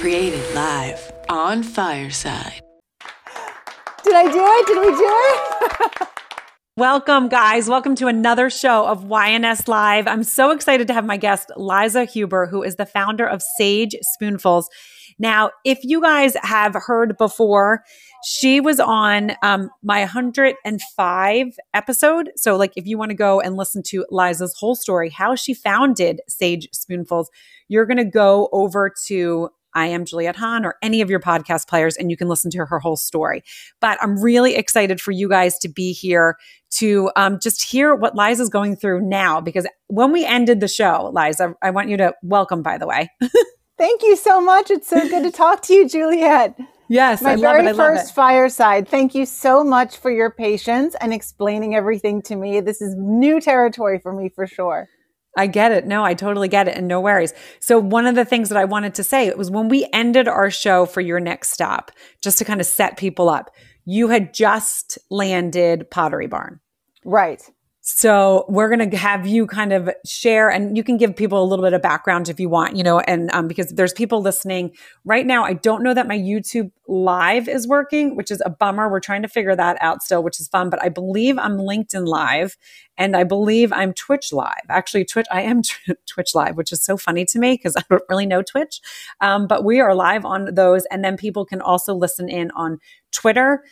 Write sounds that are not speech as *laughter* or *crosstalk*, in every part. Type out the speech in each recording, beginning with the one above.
Created live on Fireside. Did I do it? Did we do it? *laughs* Welcome, guys. Welcome to another show of YNS Live. I'm so excited to have my guest, Liza Huber, who is the founder of Sage Spoonfuls. Now, if you guys have heard before, she was on um, my 105 episode. So, like, if you want to go and listen to Liza's whole story, how she founded Sage Spoonfuls, you're going to go over to I am Juliet Hahn or any of your podcast players, and you can listen to her whole story. But I'm really excited for you guys to be here to um, just hear what Liza's going through now. Because when we ended the show, Liza, I want you to welcome, by the way. *laughs* Thank you so much. It's so good to talk to you, Juliette. Yes, my I very it, first fireside. Thank you so much for your patience and explaining everything to me. This is new territory for me for sure. I get it. No, I totally get it. And no worries. So, one of the things that I wanted to say it was when we ended our show for your next stop, just to kind of set people up, you had just landed Pottery Barn. Right. So we're going to have you kind of share, and you can give people a little bit of background if you want, you know, and um, because there's people listening right now. I don't know that my YouTube live is working, which is a bummer. We're trying to figure that out still, which is fun. But I believe I'm LinkedIn live, and I believe I'm Twitch live. Actually, Twitch, I am *laughs* Twitch live, which is so funny to me because *laughs* I don't really know Twitch. Um, but we are live on those, and then people can also listen in on Twitter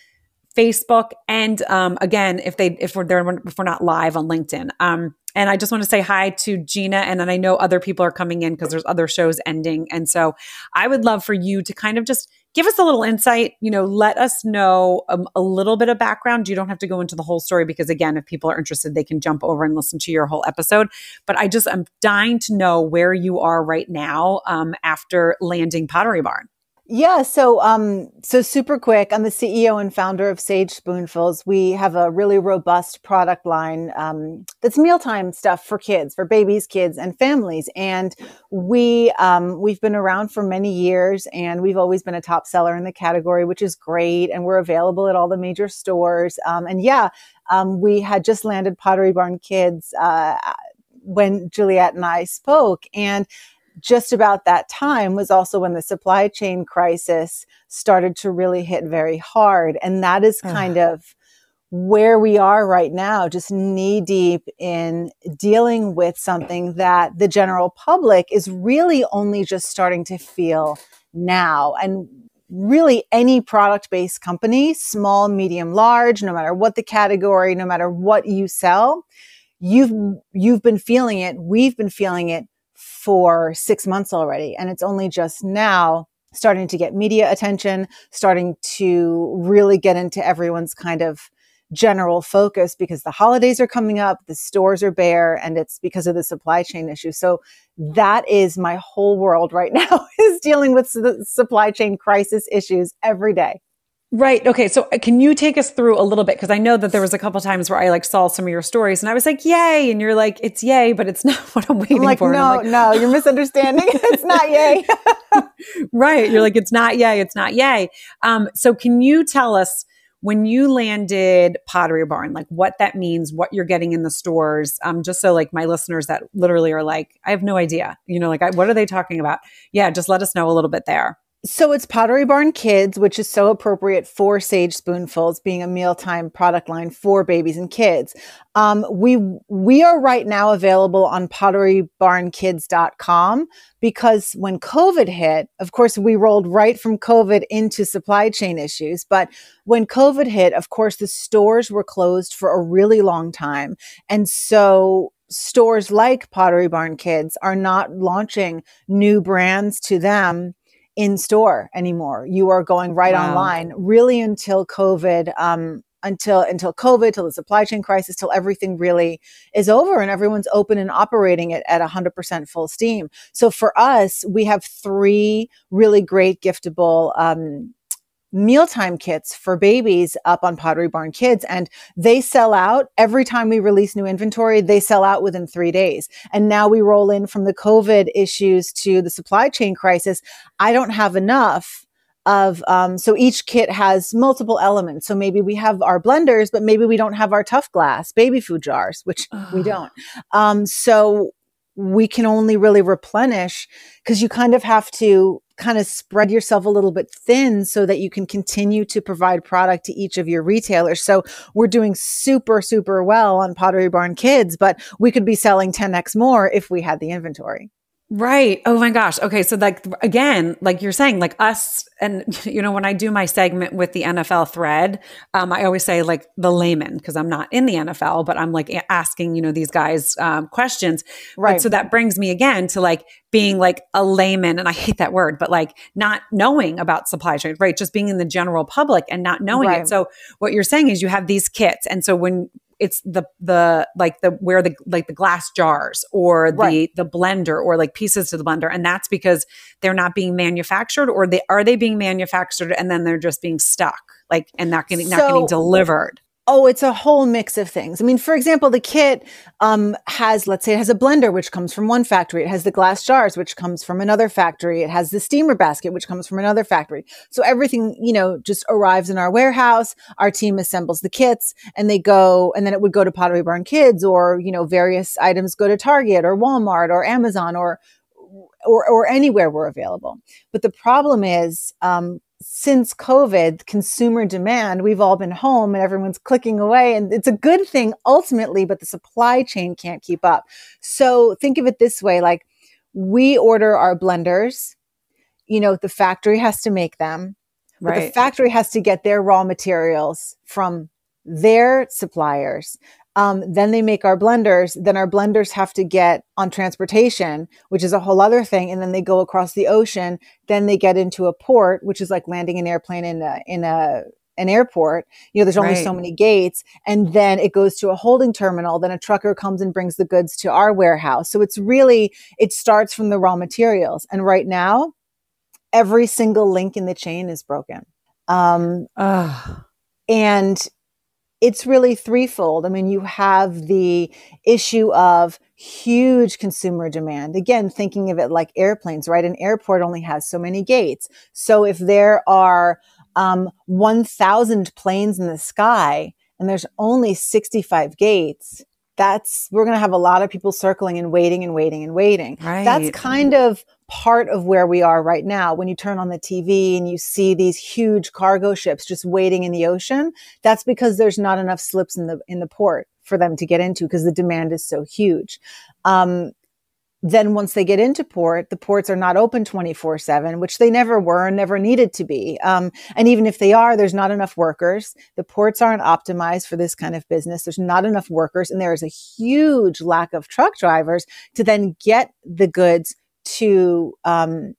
Facebook, and um, again, if they if we're there if we're not live on LinkedIn. Um, and I just want to say hi to Gina, and then I know other people are coming in because there's other shows ending, and so I would love for you to kind of just give us a little insight. You know, let us know um, a little bit of background. You don't have to go into the whole story because again, if people are interested, they can jump over and listen to your whole episode. But I just I'm dying to know where you are right now um, after landing Pottery Barn. Yeah, so um, so super quick. I'm the CEO and founder of Sage Spoonfuls. We have a really robust product line um, that's mealtime stuff for kids, for babies, kids, and families. And we um, we've been around for many years, and we've always been a top seller in the category, which is great. And we're available at all the major stores. Um, and yeah, um, we had just landed Pottery Barn Kids uh, when Juliet and I spoke, and just about that time was also when the supply chain crisis started to really hit very hard. And that is kind of where we are right now, just knee deep in dealing with something that the general public is really only just starting to feel now. And really any product based company, small, medium, large, no matter what the category, no matter what you sell, you've, you've been feeling it. We've been feeling it for six months already. And it's only just now starting to get media attention, starting to really get into everyone's kind of general focus because the holidays are coming up, the stores are bare, and it's because of the supply chain issue. So that is my whole world right *laughs* now is dealing with the supply chain crisis issues every day. Right. Okay. So uh, can you take us through a little bit? Cause I know that there was a couple times where I like saw some of your stories and I was like, yay. And you're like, it's yay, but it's *laughs* not what I'm waiting I'm like, for. No, like, no, you're misunderstanding. *laughs* it's not yay. *laughs* right. You're like, it's not yay. It's not yay. Um, so can you tell us when you landed Pottery Barn, like what that means, what you're getting in the stores, um, just so like my listeners that literally are like, I have no idea, you know, like, I, what are they talking about? Yeah. Just let us know a little bit there. So it's Pottery Barn Kids, which is so appropriate for Sage Spoonfuls, being a mealtime product line for babies and kids. Um, we we are right now available on PotteryBarnKids.com because when COVID hit, of course, we rolled right from COVID into supply chain issues. But when COVID hit, of course, the stores were closed for a really long time, and so stores like Pottery Barn Kids are not launching new brands to them in store anymore. You are going right wow. online really until COVID, um, until until COVID, till the supply chain crisis, till everything really is over and everyone's open and operating it at 100% full steam. So for us, we have three really great giftable um, mealtime kits for babies up on Pottery Barn Kids and they sell out every time we release new inventory. They sell out within three days. And now we roll in from the COVID issues to the supply chain crisis. I don't have enough of um, so each kit has multiple elements so maybe we have our blenders but maybe we don't have our tough glass baby food jars which we don't um, so we can only really replenish because you kind of have to kind of spread yourself a little bit thin so that you can continue to provide product to each of your retailers. So we're doing super, super well on Pottery Barn Kids, but we could be selling 10x more if we had the inventory. Right. Oh my gosh. Okay. So like again, like you're saying, like us and *laughs* you know, when I do my segment with the NFL thread, um, I always say like the layman, because I'm not in the NFL, but I'm like asking, you know, these guys um, questions. Right. But so that brings me again to like being like a layman, and I hate that word, but like not knowing about supply chain, right? Just being in the general public and not knowing right. it. So what you're saying is you have these kits. And so when it's the the like the where the like the glass jars or the right. the blender or like pieces to the blender and that's because they're not being manufactured or they are they being manufactured and then they're just being stuck like and not getting so, not getting delivered Oh, it's a whole mix of things. I mean, for example, the kit um, has, let's say, it has a blender, which comes from one factory. It has the glass jars, which comes from another factory. It has the steamer basket, which comes from another factory. So everything, you know, just arrives in our warehouse. Our team assembles the kits and they go, and then it would go to Pottery Barn Kids or, you know, various items go to Target or Walmart or Amazon or, or, or anywhere we're available. But the problem is, um, since COVID, consumer demand, we've all been home and everyone's clicking away. And it's a good thing ultimately, but the supply chain can't keep up. So think of it this way like we order our blenders, you know, the factory has to make them, but right. the factory has to get their raw materials from their suppliers. Um, then they make our blenders. Then our blenders have to get on transportation, which is a whole other thing. And then they go across the ocean. Then they get into a port, which is like landing an airplane in a, in a, an airport. You know, there's only right. so many gates. And then it goes to a holding terminal. Then a trucker comes and brings the goods to our warehouse. So it's really, it starts from the raw materials. And right now, every single link in the chain is broken. Um, and it's really threefold. I mean, you have the issue of huge consumer demand. Again, thinking of it like airplanes, right? An airport only has so many gates. So if there are um, 1,000 planes in the sky and there's only 65 gates, that's we're going to have a lot of people circling and waiting and waiting and waiting. Right. That's kind of part of where we are right now. When you turn on the TV and you see these huge cargo ships just waiting in the ocean, that's because there's not enough slips in the in the port for them to get into because the demand is so huge. Um, then once they get into port, the ports are not open 24 seven, which they never were and never needed to be. Um, and even if they are, there's not enough workers. The ports aren't optimized for this kind of business. There's not enough workers and there is a huge lack of truck drivers to then get the goods to, um,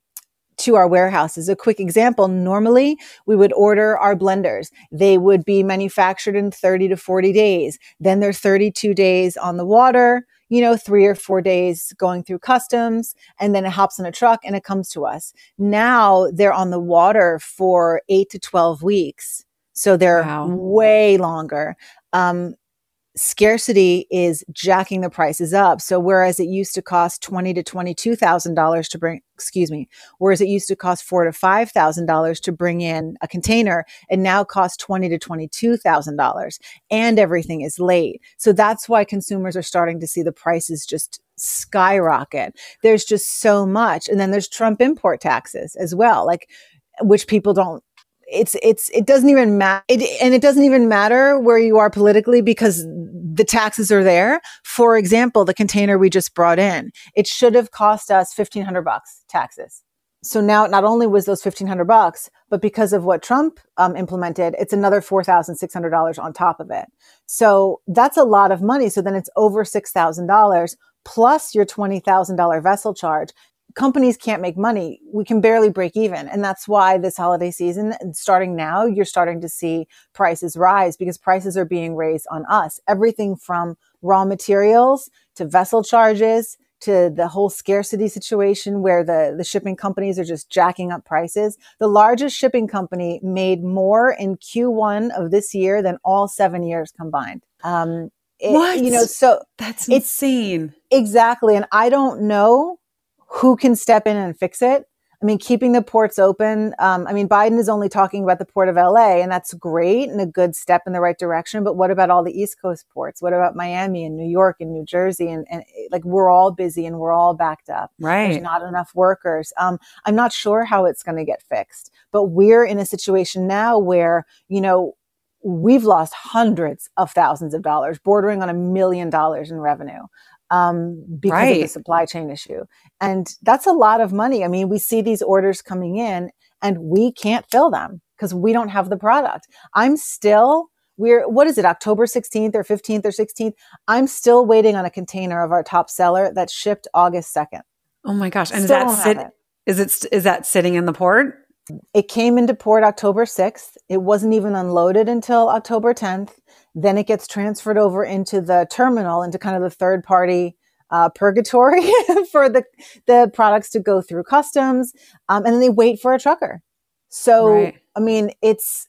to our warehouses. A quick example, normally we would order our blenders. They would be manufactured in 30 to 40 days. Then they're 32 days on the water you know, three or four days going through customs and then it hops in a truck and it comes to us. Now they're on the water for eight to 12 weeks. So they're wow. way longer. Um, scarcity is jacking the prices up. So whereas it used to cost twenty to twenty two thousand dollars to bring, excuse me, whereas it used to cost four to five thousand dollars to bring in a container, it now costs twenty to twenty two thousand dollars, and everything is late. So that's why consumers are starting to see the prices just skyrocket. There's just so much, and then there's Trump import taxes as well, like which people don't it's it's it doesn't even matter and it doesn't even matter where you are politically because the taxes are there. For example the container we just brought in it should have cost us 1500 bucks taxes. So now not only was those 1500 bucks but because of what trump um, implemented it's another $4600 on top of it. So that's a lot of money. So then it's over $6000 plus your $20000 vessel charge companies can't make money. We can barely break even. And that's why this holiday season, starting now, you're starting to see prices rise because prices are being raised on us. Everything from raw materials to vessel charges to the whole scarcity situation where the, the shipping companies are just jacking up prices. The largest shipping company made more in Q1 of this year than all seven years combined. Um, it, what? You know, so that's insane. Exactly. And I don't know who can step in and fix it. I mean, keeping the ports open. Um, I mean, Biden is only talking about the port of LA, and that's great and a good step in the right direction. But what about all the East Coast ports? What about Miami and New York and New Jersey? And, and like, we're all busy and we're all backed up. Right. There's not enough workers. Um, I'm not sure how it's going to get fixed, but we're in a situation now where, you know, we've lost hundreds of thousands of dollars, bordering on a million dollars in revenue um, because right. of the supply chain issue. And that's a lot of money. I mean, we see these orders coming in and we can't fill them because we don't have the product. I'm still, we're, what is it, October 16th or 15th or 16th? I'm still waiting on a container of our top seller that shipped August 2nd. Oh my gosh. And still is that, sit, it. is it, is that sitting in the port? It came into port October 6th. It wasn't even unloaded until October 10th. Then it gets transferred over into the terminal, into kind of the third party uh, purgatory *laughs* for the the products to go through customs, um, and then they wait for a trucker. So right. I mean, it's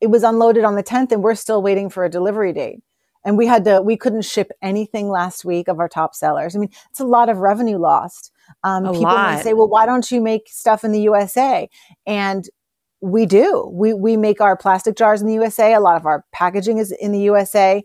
it was unloaded on the 10th, and we're still waiting for a delivery date. And we had to we couldn't ship anything last week of our top sellers. I mean, it's a lot of revenue lost. Um, people lot. say, "Well, why don't you make stuff in the USA?" And we do. We we make our plastic jars in the USA. A lot of our packaging is in the USA,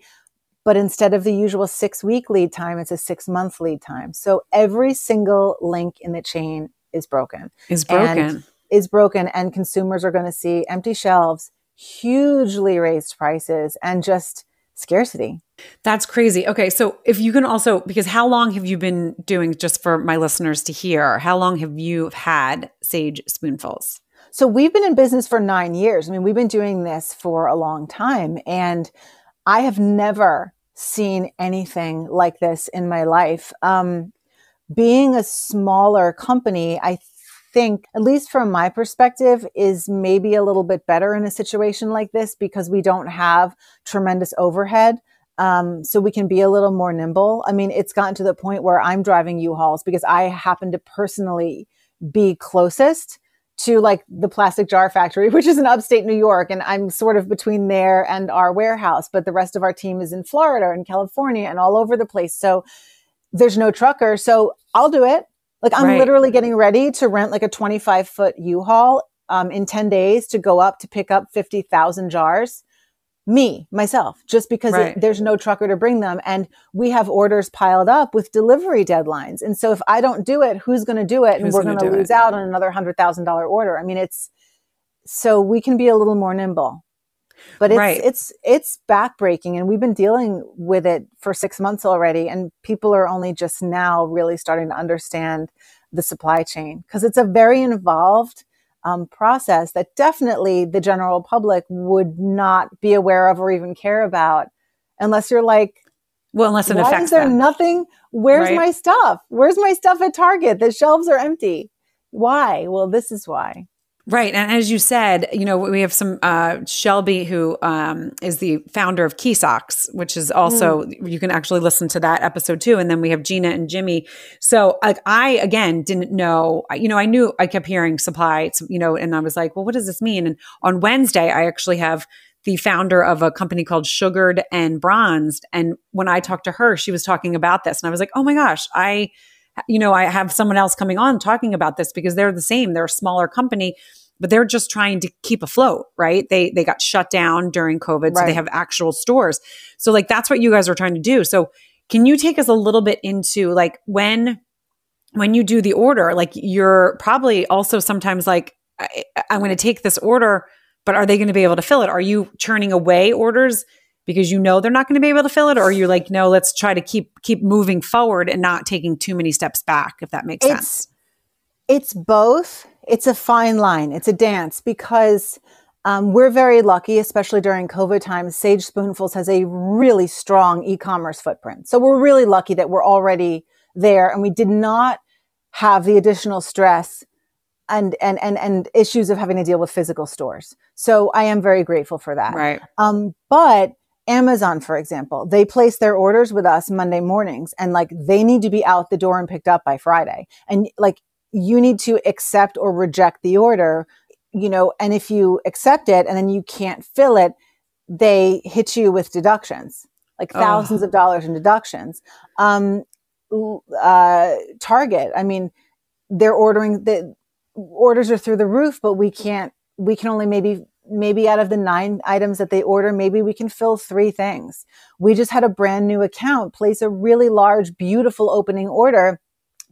but instead of the usual six week lead time, it's a six month lead time. So every single link in the chain is broken. Is broken. Is broken, and consumers are going to see empty shelves, hugely raised prices, and just scarcity. That's crazy. Okay, so if you can also, because how long have you been doing, just for my listeners to hear, how long have you had Sage Spoonfuls? So we've been in business for nine years. I mean, we've been doing this for a long time. And I have never seen anything like this in my life. Um, being a smaller company, I think, at least from my perspective, is maybe a little bit better in a situation like this because we don't have tremendous overhead. Um, so we can be a little more nimble. I mean, it's gotten to the point where I'm driving U-Hauls because I happen to personally be closest to like the plastic jar factory, *laughs* which is in upstate New York. And I'm sort of between there and our warehouse, but the rest of our team is in Florida and California and all over the place. So there's no trucker. So I'll do it. Like I'm right. literally getting ready to rent like a 25 foot U-Haul um, in 10 days to go up to pick up 50,000 jars me myself just because right. it, there's no trucker to bring them. And we have orders piled up with delivery deadlines. And so if i don't do it who's going to do it? And we're going to lose it? out on another $100000 order. I mean it's so we can be a little more nimble. But it's right. it's it's backbreaking. And we've been dealing with it for 6 months already. And people are only just now really starting to understand the supply chain. Because it's a very involved um, process that definitely the general public would not be aware of or even care about unless you're like, well, unless it why affects is there them. nothing? Where's right? my stuff? Where's my stuff at Target? The shelves are empty. Why? Well, this is why. Right. And as you said, you know, we have some uh, Shelby, who um, is the founder of Key Socks, which is also, mm. you can actually listen to that episode too. And then we have Gina and Jimmy. So, like, I, again, didn't know, you know, I knew I kept hearing supply, you know, and I was like, well, what does this mean? And on Wednesday, I actually have the founder of a company called Sugared and Bronzed. And when I talked to her, she was talking about this. And I was like, oh my gosh, I, you know, I have someone else coming on talking about this because they're the same. They're a smaller company, but they're just trying to keep afloat, right? They they got shut down during COVID, right. so they have actual stores. So like that's what you guys are trying to do. So can you take us a little bit into like when when you do the order, like you're probably also sometimes like I, I'm going to take this order, but are they going to be able to fill it? Are you churning away orders because you know they're not going to be able to fill it or you're like no let's try to keep keep moving forward and not taking too many steps back if that makes it's, sense it's both it's a fine line it's a dance because um, we're very lucky especially during covid times sage spoonfuls has a really strong e-commerce footprint so we're really lucky that we're already there and we did not have the additional stress and and and and issues of having to deal with physical stores. So I am very grateful for that. Right. Um, but Amazon, for example, they place their orders with us Monday mornings and like they need to be out the door and picked up by Friday. And like you need to accept or reject the order, you know, and if you accept it and then you can't fill it, they hit you with deductions, like thousands oh. of dollars in deductions. Um, uh, Target, I mean, they're ordering the orders are through the roof, but we can't, we can only maybe, maybe out of the nine items that they order, maybe we can fill three things. We just had a brand new account place a really large, beautiful opening order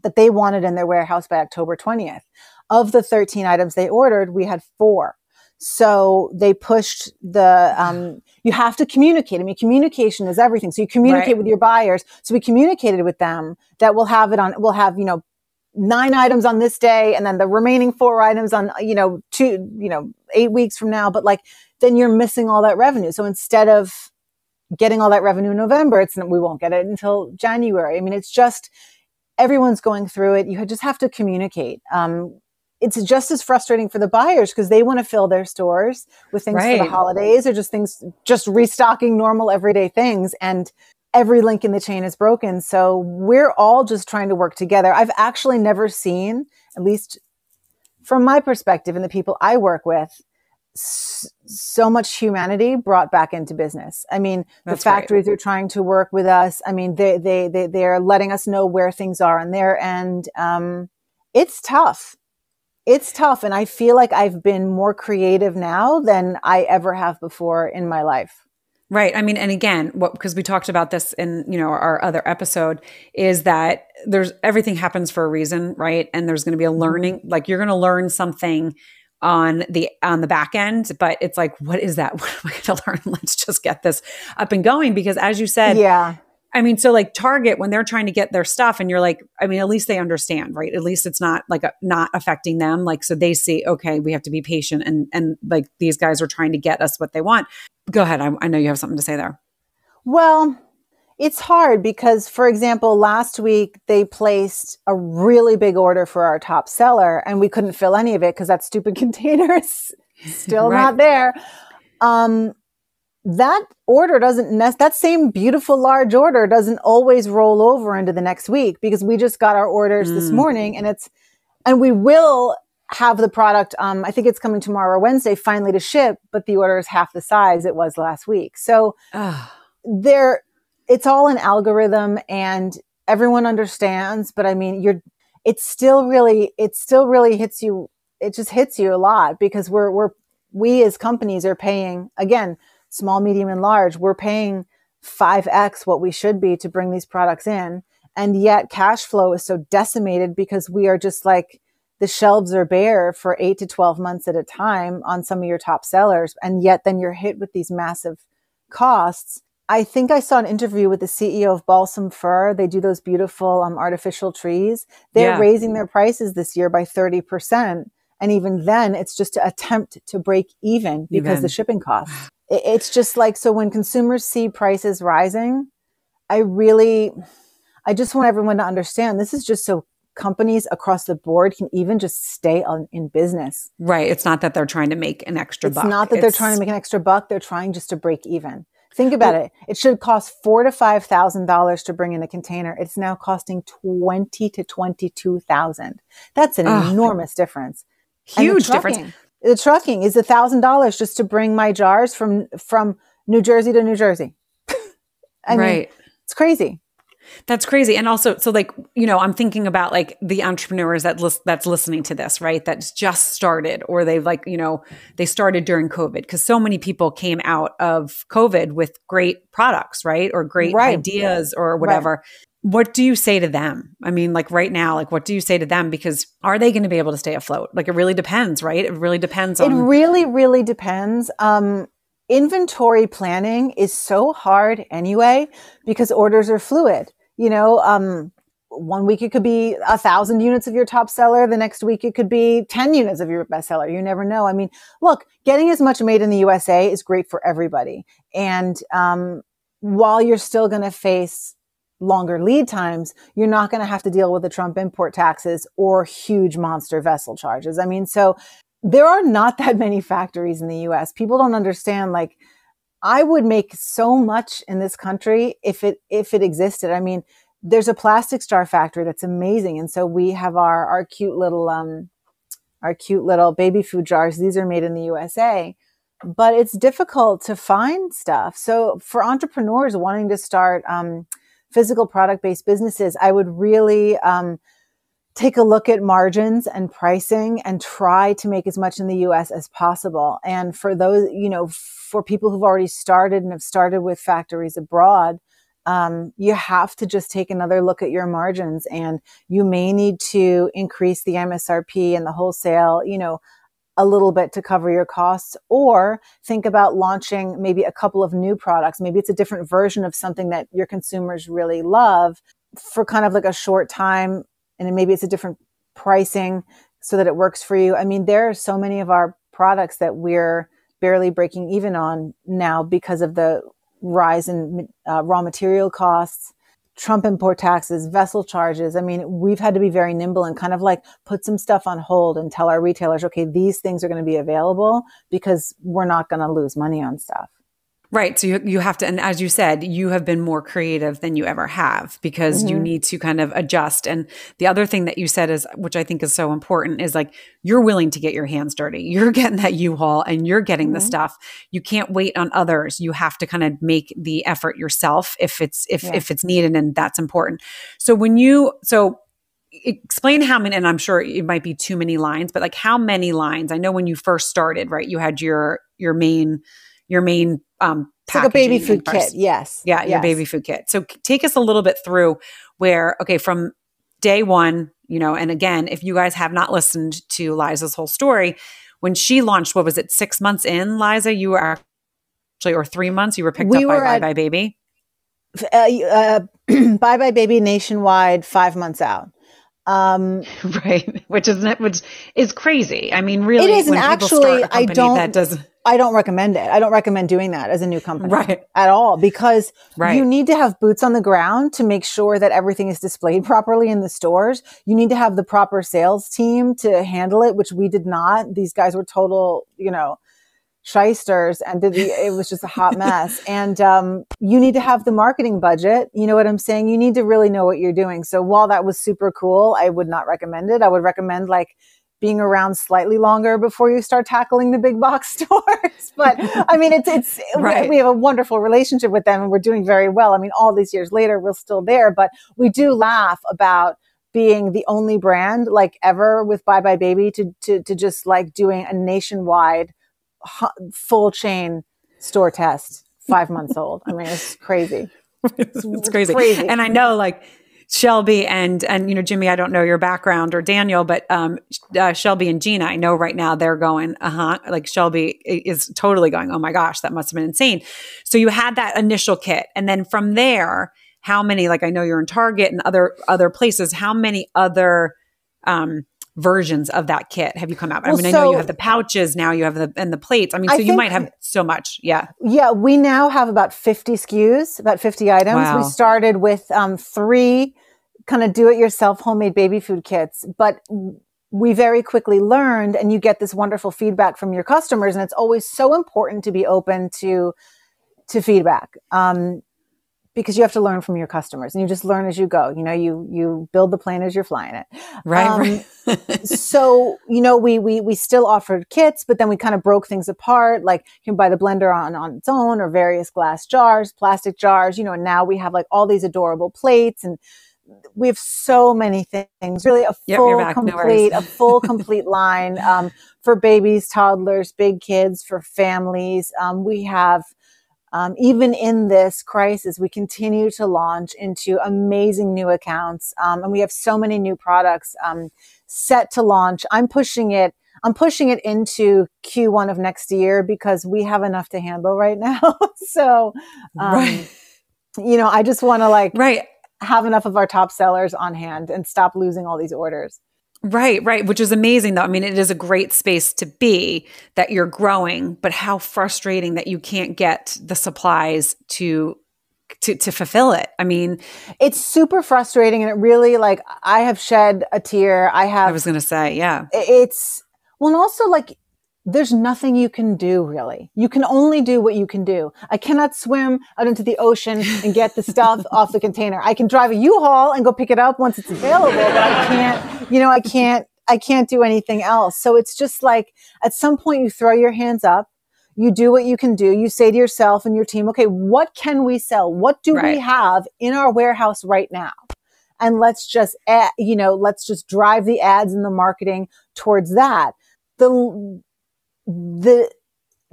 that they wanted in their warehouse by October 20th. Of the 13 items they ordered, we had four. So they pushed the, um, you have to communicate. I mean, communication is everything. So you communicate right. with your buyers. So we communicated with them that we'll have it on, we'll have, you know, nine items on this day and then the remaining four items on, you know, two, you know, eight weeks from now. But like, then you're missing all that revenue. So instead of getting all that revenue in November, it's, we won't get it until January. I mean, it's just, everyone's going through it. You just have to communicate. Um, it's just as frustrating for the buyers because they want to fill their stores with things right. for the holidays or just things, just restocking normal everyday things. And every link in the chain is broken. So we're all just trying to work together. I've actually never seen, at least from my perspective and the people I work with, so much humanity brought back into business. I mean, That's the factories right. are trying to work with us. I mean, they, they, they, they're letting us know where things are on their end. Um, it's tough. It's tough. And I feel like I've been more creative now than I ever have before in my life. Right. I mean, and again, what because we talked about this in you know our other episode is that there's everything happens for a reason, right? And there's going to be a mm-hmm. learning, like you're going to learn something on the on the back end, but it's like, what is that? *laughs* What am I going *laughs* to learn? Let's just get this up and going because, as you said, yeah, I mean, so like Target, when they're trying to get their stuff and you're like, I mean, at least they understand, right? At least it's not like a, not affecting them. Like, so they see, okay, we have to be patient and, and like these guys are trying to get us what they want. Go ahead. I, I know you have something to say there. Well, it's hard because, for example, last week they placed a really big order for our top seller and we couldn't fill any of it because that stupid *laughs* container is still right. not there. Um, that order doesn't nest that same beautiful large order doesn't always roll over into the next week because we just got our orders mm. this morning and it's and we will have the product um, i think it's coming tomorrow or wednesday finally to ship but the order is half the size it was last week so there it's all an algorithm and everyone understands but i mean you're it's still really it still really hits you it just hits you a lot because we're we're we as companies are paying again small, medium, and large, we're paying 5x what we should be to bring these products in. And yet cash flow is so decimated because we are just like, the shelves are bare for eight to 12 months at a time on some of your top sellers. And yet then you're hit with these massive costs. I think I saw an interview with the CEO of Balsam Fir. They do those beautiful um, artificial trees. They're yeah. raising their prices this year by 30%. And even then, it's just to attempt to break even because even. the shipping costs it's just like so when consumers see prices rising i really i just want everyone to understand this is just so companies across the board can even just stay on, in business. Right. It's not that they're trying to make an extra it's buck. not that it's... they're trying to make an extra buck. They're trying just to break even. Think about it. It should cost four to five thousand dollars to bring in a container. It's now costing 20 to 22 thousand. That's an oh, enormous difference. Huge difference the trucking is a thousand dollars just to bring my jars from from New Jersey to New Jersey. *laughs* I right. mean, it's crazy. That's crazy. And also, so like, you know, I'm thinking about like the entrepreneurs that lis- that's listening to this, right? That's just started or they've like, you know, they started during COVID because so many people came out of COVID with great products, right? Or great right. ideas or whatever. Right what do you say to them? I mean, like right now, like what do you say to them? Because are they going to be able to stay afloat? Like it really depends, right? It really depends on. It really, really depends. Um, inventory planning is so hard anyway because orders are fluid. You know, um, one week it could be a thousand units of your top seller. The next week it could be 10 units of your best seller. You never know. I mean, look, getting as much made in the USA is great for everybody. And, um, while you're still going to face longer lead times, you're not going to have to deal with the Trump import taxes or huge monster vessel charges. I mean, so there are not *laughs* that many factories in the US. People don't understand like I would make so much in this country if it if it existed. I mean, there's a plastic star factory that's amazing and so we have our our cute little um our cute little baby food jars. These are made in the USA. But it's difficult to find stuff. So for entrepreneurs wanting to start um, physical product based businesses, I would really um, take a look at margins and pricing and try to make as much in the US as possible. And for those, you know, for people who've already started and have started with factories abroad, um, you have to just take another look at your margins and you may need to increase the MSRP and the wholesale, you know, a little bit to cover your costs or think about launching maybe a couple of new products. Maybe it's a different version of something that your consumers really love for kind of like a short time. And maybe it's a different pricing so that it works for you. I mean, there are so many of our products that we're barely breaking even on now because of the rise in uh, raw material costs, Trump import taxes, vessel charges. I mean, we've had to be very nimble and kind of like put some stuff on hold and tell our retailers, okay, these things are going to be available because we're not going to lose money on stuff. Right. So you, you have to, and as you said, you have been more creative than you ever have because mm-hmm. you need to kind of adjust. And the other thing that you said is, which I think is so important, is like you're willing to get your hands dirty. *laughs* You're getting that U haul and you're getting mm-hmm. the stuff. You can't wait on others. You have to kind of make the effort yourself if it's if yeah. if it's needed, and that's important. So when you so explain how many and i'm sure it might be too many lines but like how many lines i know when you first started right you had your your main your main um, it's like a baby food kit. Yes. Yeah, yes. your baby food kit. So take us a little bit through where, okay, from day one, you know, and again, if you guys have not listened to Liza's whole story, when she launched, what was it, six months in, Liza, you were actually, or three months, you were picked we up by buybuy BABY? Uh, uh, *clears throat* buybuy BABY nationwide, five months out. Um, *laughs* right, which is which is crazy. I mean, really, it is. And actually, I don't. That does I don't recommend it. I don't recommend doing that as a new company right. at all because right. you need to have boots on the ground to make sure that everything is displayed *laughs* properly in the stores. You need to have the proper sales team to handle it, which we did not. These guys were total, you know, shysters and the, it was just a hot mess. *laughs* and um, you need to have the marketing budget. You know what I'm saying? You need to really know what you're doing. So while that was super cool, I would not recommend it. I would recommend like being around slightly longer before you start tackling the big box *laughs* stores. but I mean, it's, it's, right. we have a wonderful relationship with them and we're doing very well. I mean, all these years later, we're still there, but we do laugh about being the only brand like ever with buybuy BABY to, to, to just like doing a nationwide full chain store test five months old. I mean, it's crazy. *laughs* It's, it's crazy. crazy. And I know like Shelby and and you know Jimmy, I don't know your background or Daniel, but um, uh, Shelby and Gina, I know right now they're going, uh huh. Like Shelby is totally going, oh my gosh, that must have been insane. So you had that initial kit, and then from there, how many? Like I know you're in Target and other other places. How many other um, versions of that kit have you come out? Well, I mean, so, I know you have the pouches now, you have the and the plates. I mean, so I you might have so much. Yeah. Yeah, we now have about 50 SKUs, about 50 items. Wow. We started with um, three kind of do it yourself homemade baby food kits, but we very quickly learned and you get this wonderful feedback from your customers and it's always so important to be open to to feedback um, because you have to learn from your customers and you just learn as you go. You know you you build the plane as you're flying it. Right, um, right. *laughs* so you know we we we still offered kits but then we kind of broke things apart. Like you can buy the blender on on its own or various glass jars plastic jars you know and now we have like all these adorable plates and we have so many things. Really a full yep, complete no a full *laughs* complete line um, for babies toddlers big kids for families. Um, we have um, even in this crisis we continue to launch into amazing new accounts um, and we have so many new products um, set to launch. I'm pushing it i'm pushing it into q1 of next year because we have enough to handle right now. *laughs* So um, right. you know, I just want to like right. have enough of our top sellers on hand and stop losing all these orders. Right, right, which is amazing though. I mean, it is a great space to be that you're growing, but how frustrating that you can't get the supplies to to to fulfill it. I mean, it's super frustrating and it really like I have shed a tear. I have I was going to say, yeah. It's well, and also like there's nothing you can do really. You can only do what you can do. I cannot swim out into the ocean and get the stuff *laughs* off the container. I can drive a U-Haul and go pick it up once it's available, but I can't, you know, I can't, I can't do anything else. So it's just like at some point you throw your hands up, you do what you can do. You say to yourself and your team, okay, what can we sell? What do right. we have in our warehouse right now? and let's just, add, you know, let's just drive the ads and the marketing towards that. The, the,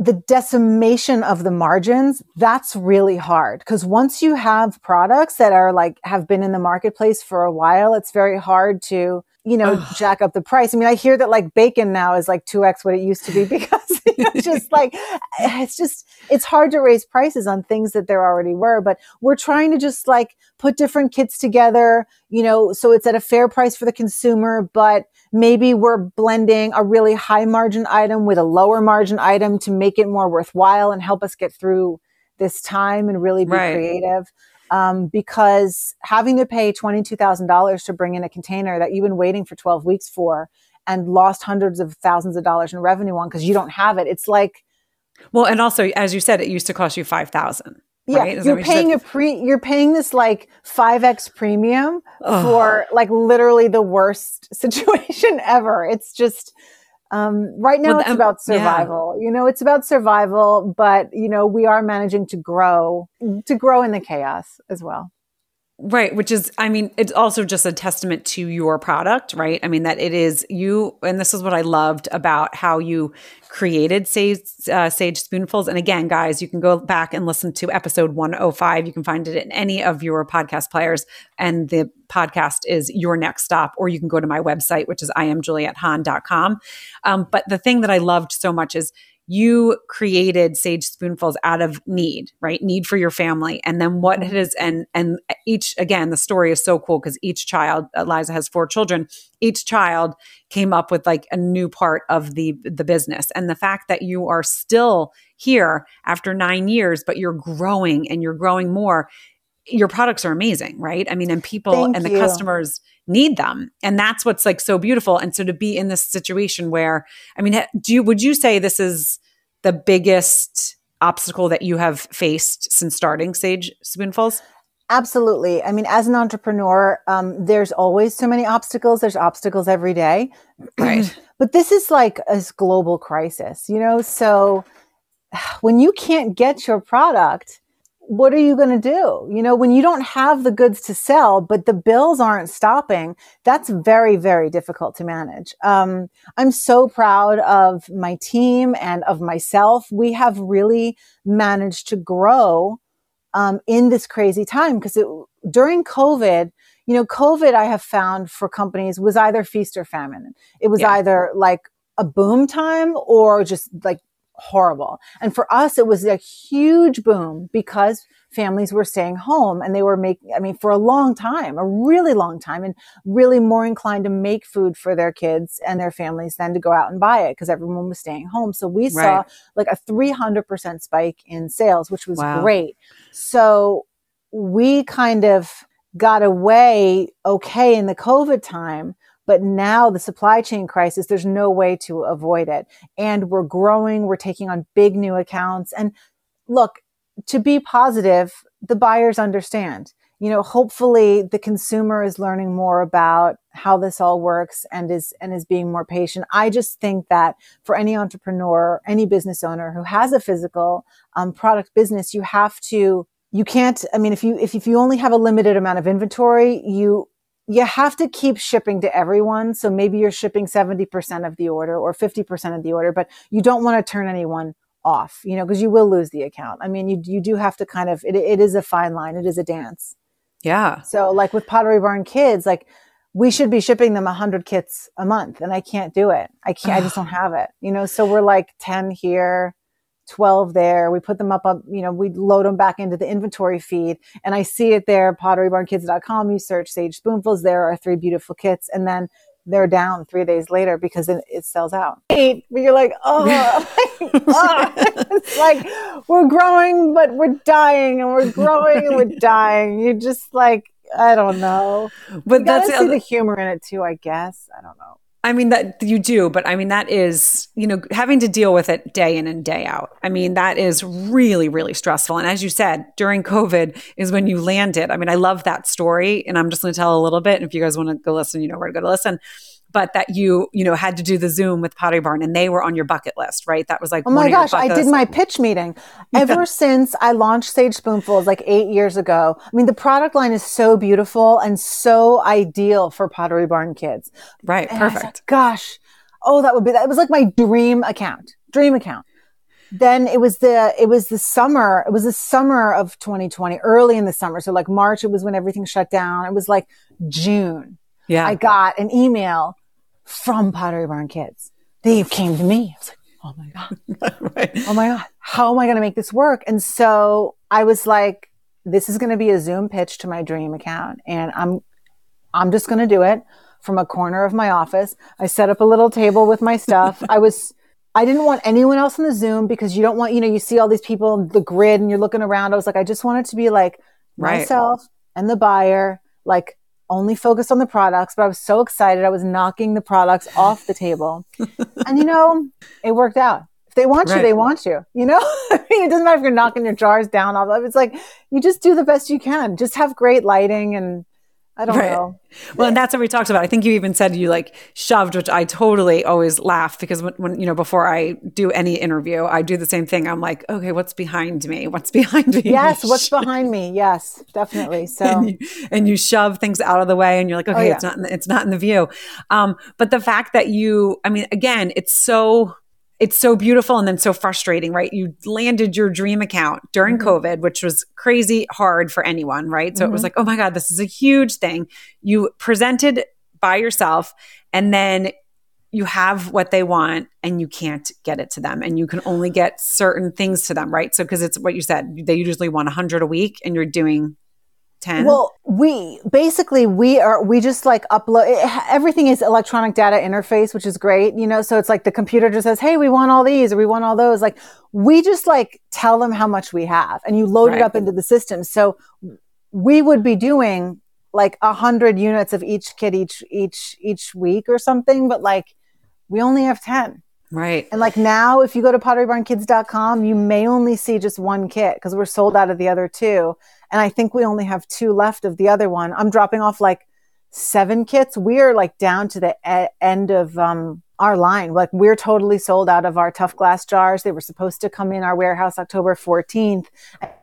the decimation of the margins, that's really hard. Because once you have products that are like, have been in the marketplace for a while, it's very hard to, you know, Ugh. jack up the price. I mean, I hear that like bacon now is like 2x what it used to be *laughs* because it's *laughs* just like, it's just, it's hard to raise prices on things that there already were. But we're trying to just like put different kits together, you know, so it's at a fair price for the consumer, but maybe we're blending a really high margin item with a lower margin item to make it more worthwhile and help us get through this time and really be right. creative. Um, because having to pay $22,000 to bring in a container that you've been waiting for 12 weeks for and lost hundreds of thousands of dollars in revenue on because you don't have it. It's like, well, and also, as you said, it used to cost you 5000 yeah, right? you're paying a pre. You're paying this like five x premium for like literally the worst *laughs* situation ever. It's just um, right now well, it's um, about survival. Yeah. You know, it's about survival, but you know we are managing to grow to grow in the chaos as well. Right, which is, I mean, it's also just a testament to your product, right? I mean, that it is you, and this is what I loved about how you created Sage, uh, Sage Spoonfuls. And again, guys, you can go back and listen to episode 105. You can find it in any of your podcast players. And the podcast is Your Next Stop, or you can go to my website, which is iamjuliethahn.com. Um, but the thing that I loved so much is you created sage spoonfuls out of need right? Need for your family. And then what mm-hmm. it is and and each again the story is so cool because each child eliza has four children. Each child came up with like a new part of the the business. And the fact that you are still here after nine years but you're growing and you're growing more your products are amazing right? I mean and people Thank and the customers need them. And that's what's like so beautiful. And so to be in this situation where i mean do you would you say this is the biggest obstacle that you have faced since starting sage spoonfuls? Absolutely. I mean as an entrepreneur um, there's always so many obstacles. There's obstacles every day. Right. *clears throat* But this is like a global crisis you know? So *sighs* when you can't get your product what are you going to do? You know, when you don't have the goods to sell, but the bills aren't stopping, that's very, very difficult to manage. Um, I'm so proud of my team and of myself. We have really managed to grow um, in this crazy time because during COVID, you know, COVID I have found for companies was either feast or famine. It was yeah. either like a boom time or just like horrible. And for us, it was a huge boom because families were staying home and they were making, I mean, for a long time, a really long time, and really more inclined to make food for their kids and their families than to go out and buy it because everyone was staying home. So we right. saw like a 300% spike in sales, which was wow. great. So we kind of got away okay in the COVID time but now the supply chain crisis, there's no way to avoid it. And we're growing, we're taking on big new accounts. And look, to be positive, the buyers understand. You know, hopefully the consumer is learning more about how this all works and is and is being more patient. I just think that for any entrepreneur, any business owner who has a physical um, product business, you have to you can't i mean if you if, if you only have a limited amount of inventory you you have to keep shipping to everyone. So maybe you're shipping 70% of the order or 50% of the order, but you don't want to turn anyone off, you know, because you will lose the account. I mean, you, you do have to kind of, it, it is a fine line. It is a dance. Yeah. So like with Pottery Barn Kids, like we should be shipping them 100 kits a month and I can't do it. I can't, I just don't *sighs* have it, you know, so we're like 10 here, 12 there. We put them up, up, you know, we load them back into the inventory feed and I see it there, potterybarnkids.com. You search Sage Spoonfuls. There are three beautiful kits. And then they're down three days later because it, it sells out. But you're like, oh, *laughs* it's like we're growing, but we're dying and we're growing and we're dying. You're just like, I don't know. But you that's see the humor in it too, I guess. I don't know. I mean that you do, but I mean that is, you know, having to deal with it day in and day out. I mean that is really really stressful. And as you said, during COVID is when you landed. I mean, I love that story and I'm just going to tell a little bit and if you guys want to go listen, you know where to go to listen. But that you, you know, had to do the Zoom with Pottery Barn and they were on your bucket list, right? That was like, oh my gosh, I did my pitch meeting. Ever since I launched Sage Spoonfuls like eight years ago, I mean, the product line is so beautiful and so ideal for Pottery Barn kids. Right. And perfect. Like, gosh, oh, that would be, that was like my dream account, dream account. Then it was the, it was the summer, it was the summer of 2020, early in the summer. So like March, it was when everything shut down. It was like June. Yeah. I got an email from Pottery Barn Kids. They came to me. I was like, oh my God. *laughs* right. Oh my God. How am I going to make this work? And so I was like, this is going to be a Zoom pitch to my dream account. And I'm, I'm just going to do it from a corner of my office. I set up a little table with my stuff. *laughs* I was, I didn't want anyone else in the Zoom because you don't want, you know, you see all these people, the grid, and you're looking around. I was like, I just want it to be like right. myself and the buyer, like only focused on the products, but I was so excited. I was knocking the products off the table. *laughs* and you know, it worked out. If they want right. you, they want you. You know, *laughs* I mean, it doesn't matter if you're knocking your jars down off. It's like you just do the best you can. Just have great lighting and I don't right. know. Well, and that's what we talked about. I think you even said you like shoved, which I totally always laugh because when, when, you know, before I do any interview, I do the same thing. I'm like, okay, what's behind me? What's *laughs* behind me? Yes, what's behind me? Yes, definitely. So, and you, and you, shove things out of the way and you're like, okay, oh, yeah. it's not, the, it's not in the view. Um, but the fact that you, I mean, again, it's so it's so beautiful and then so frustrating, right? You landed your dream account during mm-hmm. COVID, which was crazy hard for anyone, right? So mm-hmm. it was mm-hmm. like, oh my God, this is a huge thing. You presented by yourself and then you have what they want and you can't get it to them and you can only get certain things to them, right? So because it's what you said, they usually want 100 a week and you're doing 10 well we basically we are we just like upload it, everything is electronic data interface which is great you know so it's like the computer just says hey we want all these or we want all those. Like we just like tell them how much we have and you load right. it up into the system. So we would be doing like a hundred units of each kit each each each week or something but like we only have 10 Right. And like now, if you go to potterybarnkids.com, you may only see just one kit because we're sold out of the other two. And I think we only have two left of the other one. I'm dropping off like seven kits. We're like down to the e- end of um, our line. Like we're totally sold out of our tough glass jars. They were supposed to come in our warehouse October 14th.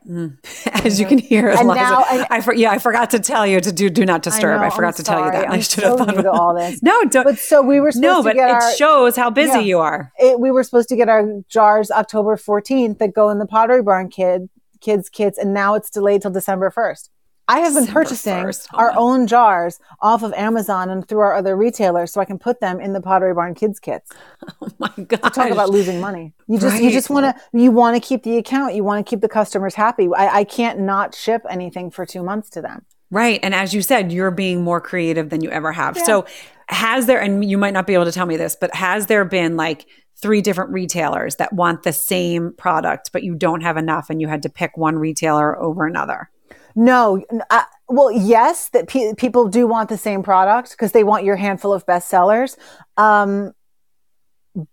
Mm. As you can hear, and now, and, I for, yeah, I forgot to tell you to do do not disturb. I, know, I forgot I'm to sorry. tell you that. I'm I should so have thought of all this. no, don't. But so we were no, but it our, shows how busy yeah, you are. It, we were supposed to get our jars October 14th that go in the Pottery Barn kid kids kits, and now it's delayed till December 1st. I have been December purchasing 1st. our own jars off of Amazon and through our other retailers so I can put them in the Pottery Barn kids kits. *laughs* Oh my god. Talk about losing money. You just right. you just want to you want to keep the account. You want to keep the customers happy. I, I can't not ship anything for 2 months to them. Right. And as you said, you're being more creative than you ever have. Yeah. So has there and you might not be able to tell me this, but has there been like three different retailers that want the same product, but you don't have enough and you had to pick one retailer over another? No, I, well, yes, that pe- people do want the same product because they want your handful of bestsellers. Um,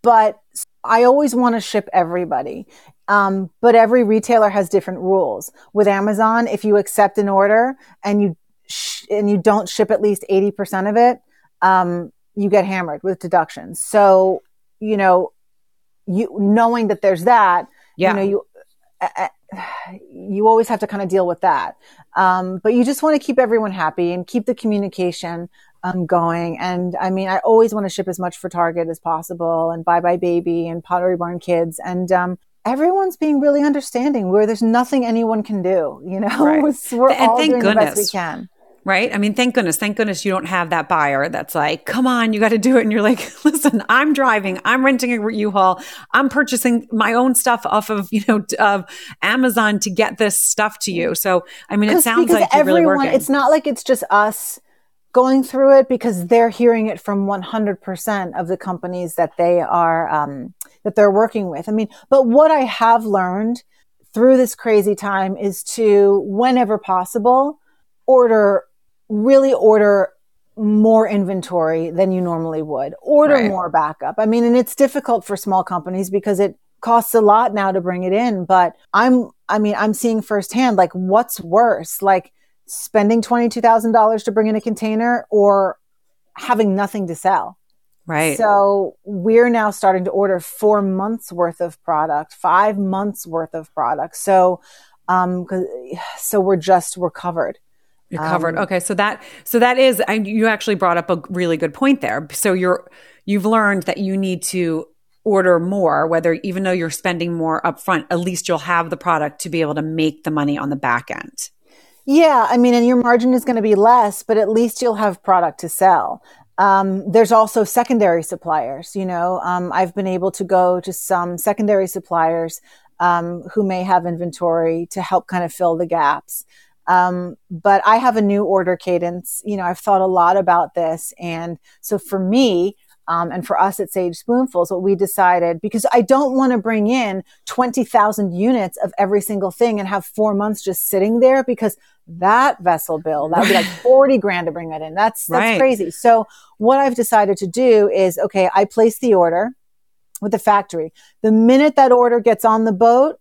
but I always want to ship everybody. Um, but every retailer has different rules. With Amazon, if you accept an order and you sh- and you don't ship at least eighty percent of it, um, you get hammered with deductions. So you know, you knowing that there's that, yeah. you know, you uh, you always have to kind of deal with that. Um, but you just want to keep everyone happy and keep the communication um, going. And I mean, I always want to ship as much for Target as possible and buybuy BABY and Pottery Barn Kids. And um, everyone's being really understanding where there's nothing anyone can do. You know, right. *laughs* we're and all doing goodness. the best we can right? I mean, thank goodness, thank goodness you don't have that buyer that's like, come on, you got to do it. And you're like, *laughs* listen, I'm driving, I'm renting a U-Haul, I'm purchasing my own stuff off of, you know, of Amazon to get this stuff to you. So, I mean, it sounds like everyone, really working. It's not like it's just us going through it because they're hearing it from 100% of the companies that they are, um, that they're working with. I mean, but what I have learned through this crazy time is to, whenever possible, order really order more inventory than you normally would. Order right. more backup. I mean, and it's difficult for small companies because it costs a lot now to bring it in, but I'm I mean, I'm seeing firsthand like what's worse? Like spending $22,000 to bring in a container or having nothing to sell. Right. So we're now starting to order four months worth of product, five months worth of product. So, um, so we're just, we're covered. You're covered. Um, okay. So that, so that is, and you actually brought up a really good point there. So you're, you've learned that you need to order more, whether even though you're spending more upfront, at least you'll have the product to be able to make the money on the back end. Yeah, I mean, and your margin is going to be less, but at least you'll have product to sell. Um, there's also secondary suppliers. You know, um, I've been able to go to some secondary suppliers um, who may have inventory to help kind of fill the gaps. Um, but I have a new order cadence. You know, I've thought a lot about this, and so for me, um, and for us at Sage Spoonfuls, what we decided, because I don't want to bring in 20,000 units of every single thing and have four months just sitting there because that vessel bill, that would be like *laughs* 40 grand to bring that in. That's, that's right. crazy. So what I've decided to do is, okay, I place the order with the factory. The minute that order gets on the boat,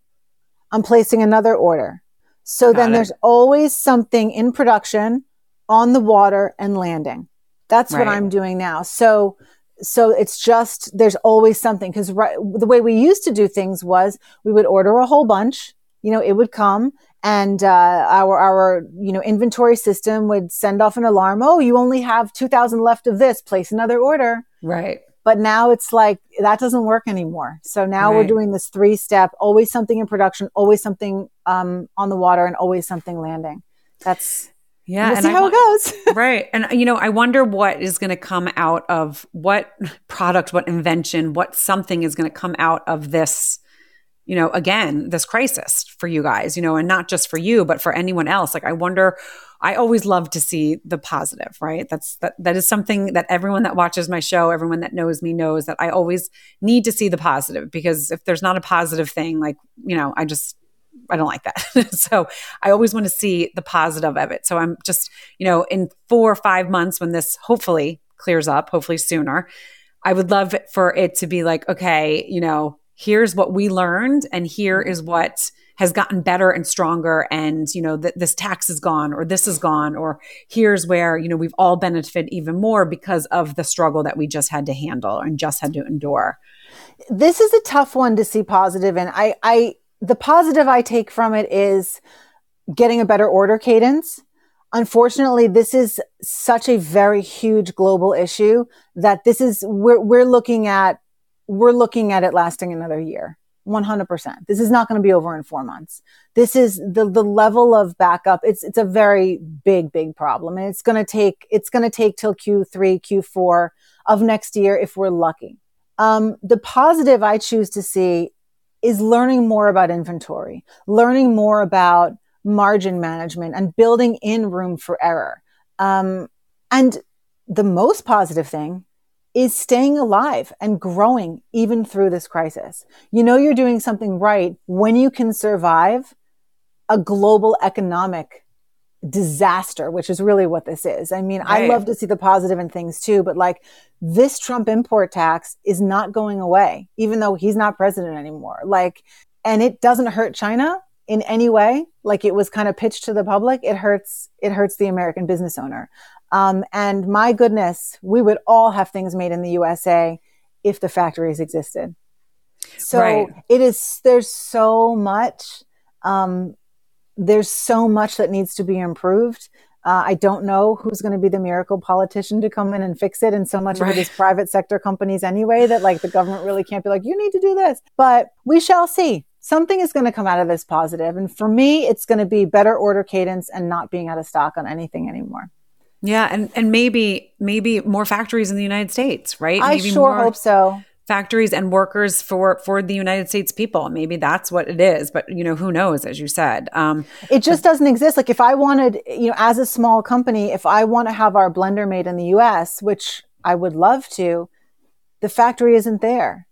I'm placing another order. So Got then it. there's always something in production on the water and landing. That's right. what I'm doing now. So so it's just there's always something because right, the way we used to do things was we would order a whole bunch you know it would come and uh, our our you know inventory system would send off an alarm oh you only have 2000 left of this place another order right but now it's like that doesn't work anymore so now right. we're doing this three step always something in production always something um, on the water and always something landing that's yeah, we'll and see how I, it goes. *laughs* right, and you know, I wonder what is going to come out of what product, what invention, what something is going to come out of this. You know, again, this crisis for you guys. You know, and not just for you, but for anyone else. Like, I wonder. I always love to see the positive, right? That's that that is something that everyone that watches my show, everyone that knows me knows that I always need to see the positive because if there's not a positive thing, like, you know, I just I don't like that. *laughs* so I always want to see the positive of it. So I'm just, you know, in four or five months when this hopefully clears up, hopefully sooner, I would love for it to be like, okay, you know, here's what we learned and here mm-hmm. is what has gotten better and stronger and you know th- this tax is gone or this is gone or here's where you know we've all benefited even more because of the struggle that we just had to handle and just had to endure. This is a tough one to see positive and i i the positive I take from it is getting a better order cadence. Unfortunately, this is such a very huge global issue that this is, we're, we're looking at, we're looking at it lasting another year. 100%. This is not going to be over in four months. This is the, the level of backup. It's, it's a very big, big problem. And it's going to take, it's going to take till Q3, Q4 of next year if we're lucky. Um, the positive I choose to see is learning more about inventory, learning more about margin management and building in room for error. Um, and the most positive thing is staying alive and growing even through this crisis. You know, you're doing something right when you can survive a global economic disaster, which is really what this is. I mean, right. I love to see the positive in things too, but like this Trump import tax is not going away, even though he's not president anymore. Like, and it doesn't hurt China in any way. Like it was kind of pitched to the public. It hurts, it hurts the American business owner. Um, and my goodness, we would all have things made in the USA if the factories existed. So right. it is, there's so much, um, there's so much that needs to be improved. Uh, I don't know who's going to be the miracle politician to come in and fix it. And so much right. of it is private sector companies anyway that like the government really can't be like, you need to do this. But we shall see. Something is going to come out of this positive. And for me, it's going to be better order cadence and not being out of stock on anything anymore. Yeah, and and maybe maybe more factories in the United States, right? I maybe sure more, hope so factories and workers for for the United States people. Maybe that's what it is, but you know who knows? As you said, um, it just doesn't exist. Like if I wanted, you know, as a small company, if I want to have our blender made in the U.S., which I would love to, the factory isn't there.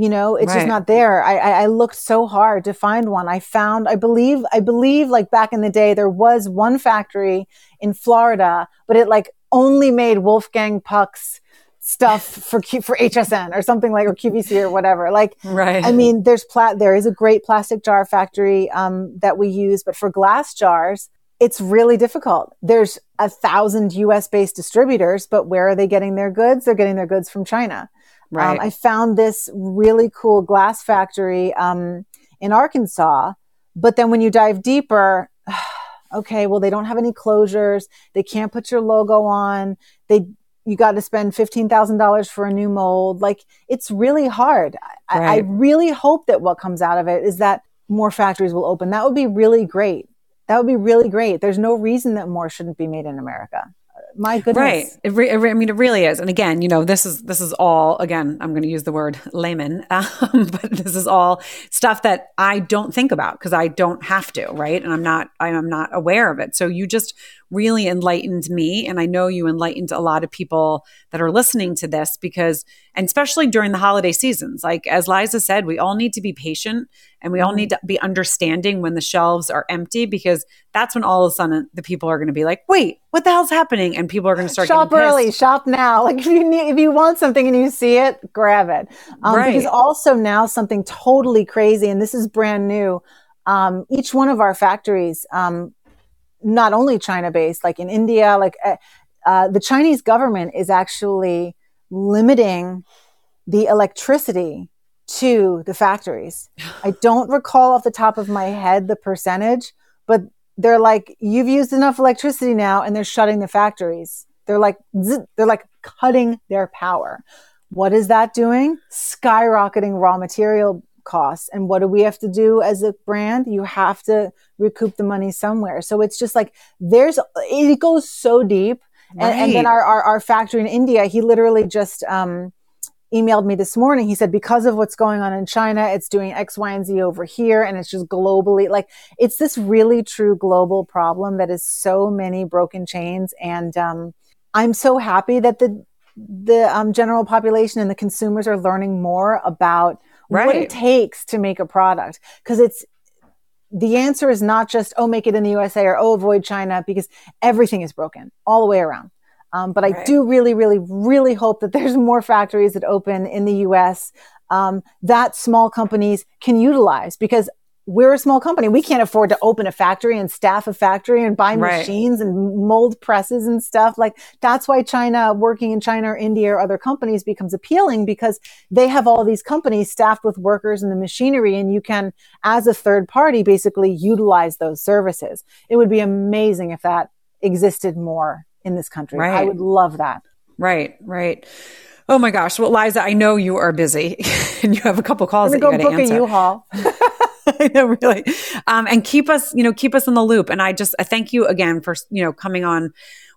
You know, it's right. just not there. I, I, I looked so hard to find one. I found, I believe, I believe, like back in the day, there was one factory in Florida, but it like only made Wolfgang Puck's stuff for Q, for HSN or something like or QVC or whatever. Like, right. I mean, there's plat there is a great plastic jar factory um, that we use, but for glass jars, it's really difficult. There's a thousand US based distributors, but where are they getting their goods? They're getting their goods from China. Um, Right. Um, I found this really cool glass factory um, in Arkansas, but then when you dive deeper, *sighs* okay, well, they don't have any closures. They can't put your logo on. They you got to spend fifteen thousand dollars for a new mold. Like it's really hard. I, I really hope that what comes out of it is that more factories will open. That would be really great. That would be really great. There's no reason that more shouldn't be made in America. My goodness. Right. It re- it re- I mean, it really is. And again, you know, this is this is all. Again, I'm going to use the word layman, *laughs* um, but this is all stuff that I don't think about because I don't have to, right? And I'm not I am not aware of it. So you just really enlightened me, and I know you enlightened a lot of people that are listening to this because, and especially during the holiday seasons, like as Liza said, we all need to be patient and we all need to be understanding when the shelves are empty because that's when all of a sudden the people are going to be like, wait, what the hell's happening? And people are going to start shop early, shop now. Like if you need, if you want something and you see it, grab it. Um, Right. Because also now something totally crazy, and this is brand new. Um, each one of our factories, um, not only China based, like in India, like uh, uh, the Chinese government is actually limiting the electricity to the factories. *sighs* I don't recall off the top of my head the percentage, but they're like, you've used enough electricity now, and they're shutting the factories. They're like, zzz, they're like cutting their power. What is that doing? Skyrocketing raw material costs. And what do we have to do as a brand? You have to recoup the money somewhere. So it's just like there's it goes so deep. And, and then our, our our factory in India, he literally just um, emailed me this morning. He said, because of what's going on in China, it's doing X, Y, and Z over here. And it's just globally like it's this really true global problem that is so many broken chains. And um, I'm so happy that the the um, general population and the consumers are learning more about what it takes to make a product because it's the answer is not just oh make it in the USA or oh avoid China because everything is broken all the way around. Um, but I Right. do really, really, really hope that there's more factories that open in the U.S. Um, that small companies can utilize because we're a small company. We can't afford to open a factory and staff a factory and buy Right. machines and mold presses and stuff. Like that's why China, working in China or India or other companies becomes appealing because they have all these companies staffed with workers and the machinery and you can, as a third party, basically utilize those services. It would be amazing if that existed more in this country. I would love that. Right, right. Oh my gosh. Well, Liza, I know you are busy *laughs* and you have a couple calls that you go got book to a answer. U-Haul. *laughs* *laughs* Know, really. Um, and keep us, you know, keep us in the loop. And I just, I thank you again for, you know, coming on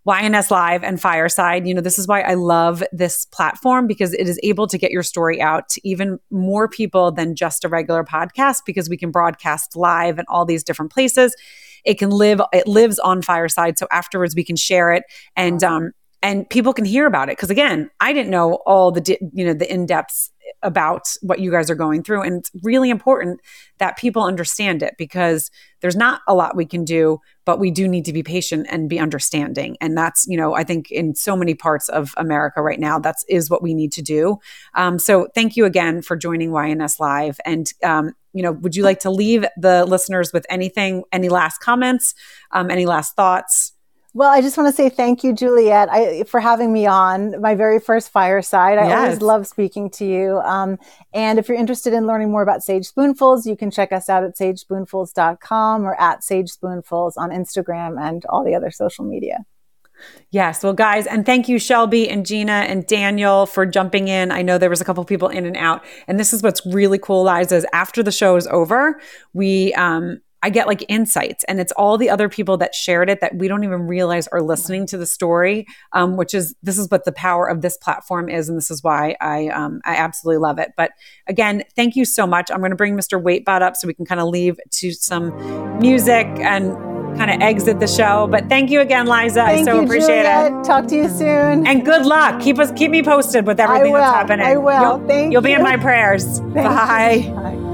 YNS Live and Fireside. You know, this is why I love this platform because it is able to get your story out to even more people than just a regular podcast because we can broadcast live in all these different places. It can live, it lives on Fireside. So afterwards we can share it and, um, and people can hear about it because again i didn't know all the you know the in-depths about what you guys are going through. And it's really important that people understand it because there's not a lot we can do but we do need to be patient and be understanding. And that's you know i think in so many parts of america right now that's is what we need to do. Um, so thank you again for joining yns live. And um, you know would you like to leave the listeners with anything any last comments um, any last thoughts Well, I just want to say thank you, Juliet, I, for having me on my very first fireside. I Yes. always love speaking to you. Um, and if you're interested in learning more about Sage Spoonfuls, you can check us out at sagespoonfuls.com or at Sage Spoonfuls on Instagram and all the other social media. Yes. Well, guys, and thank you, Shelby and Gina and Daniel for jumping in. I know there was a couple people in and out. And this is what's really cool, Liza, is after the show is over, we um I get like insights, and it's all the other people that shared it that we don't even realize are listening to the story. Um, which is this is what the power of this platform is, and this is why I um, I absolutely love it. But again, thank you so much. I'm going to bring Mr. Waitbot up so we can kind of leave to some music and kind of exit the show. But thank you again, Liza. Thank I so you, appreciate it. Talk to you soon. And good luck. Keep us keep me posted with everything that's happening. I will. You'll, Thank you'll be in my prayers. *laughs* Bye. you. Bye.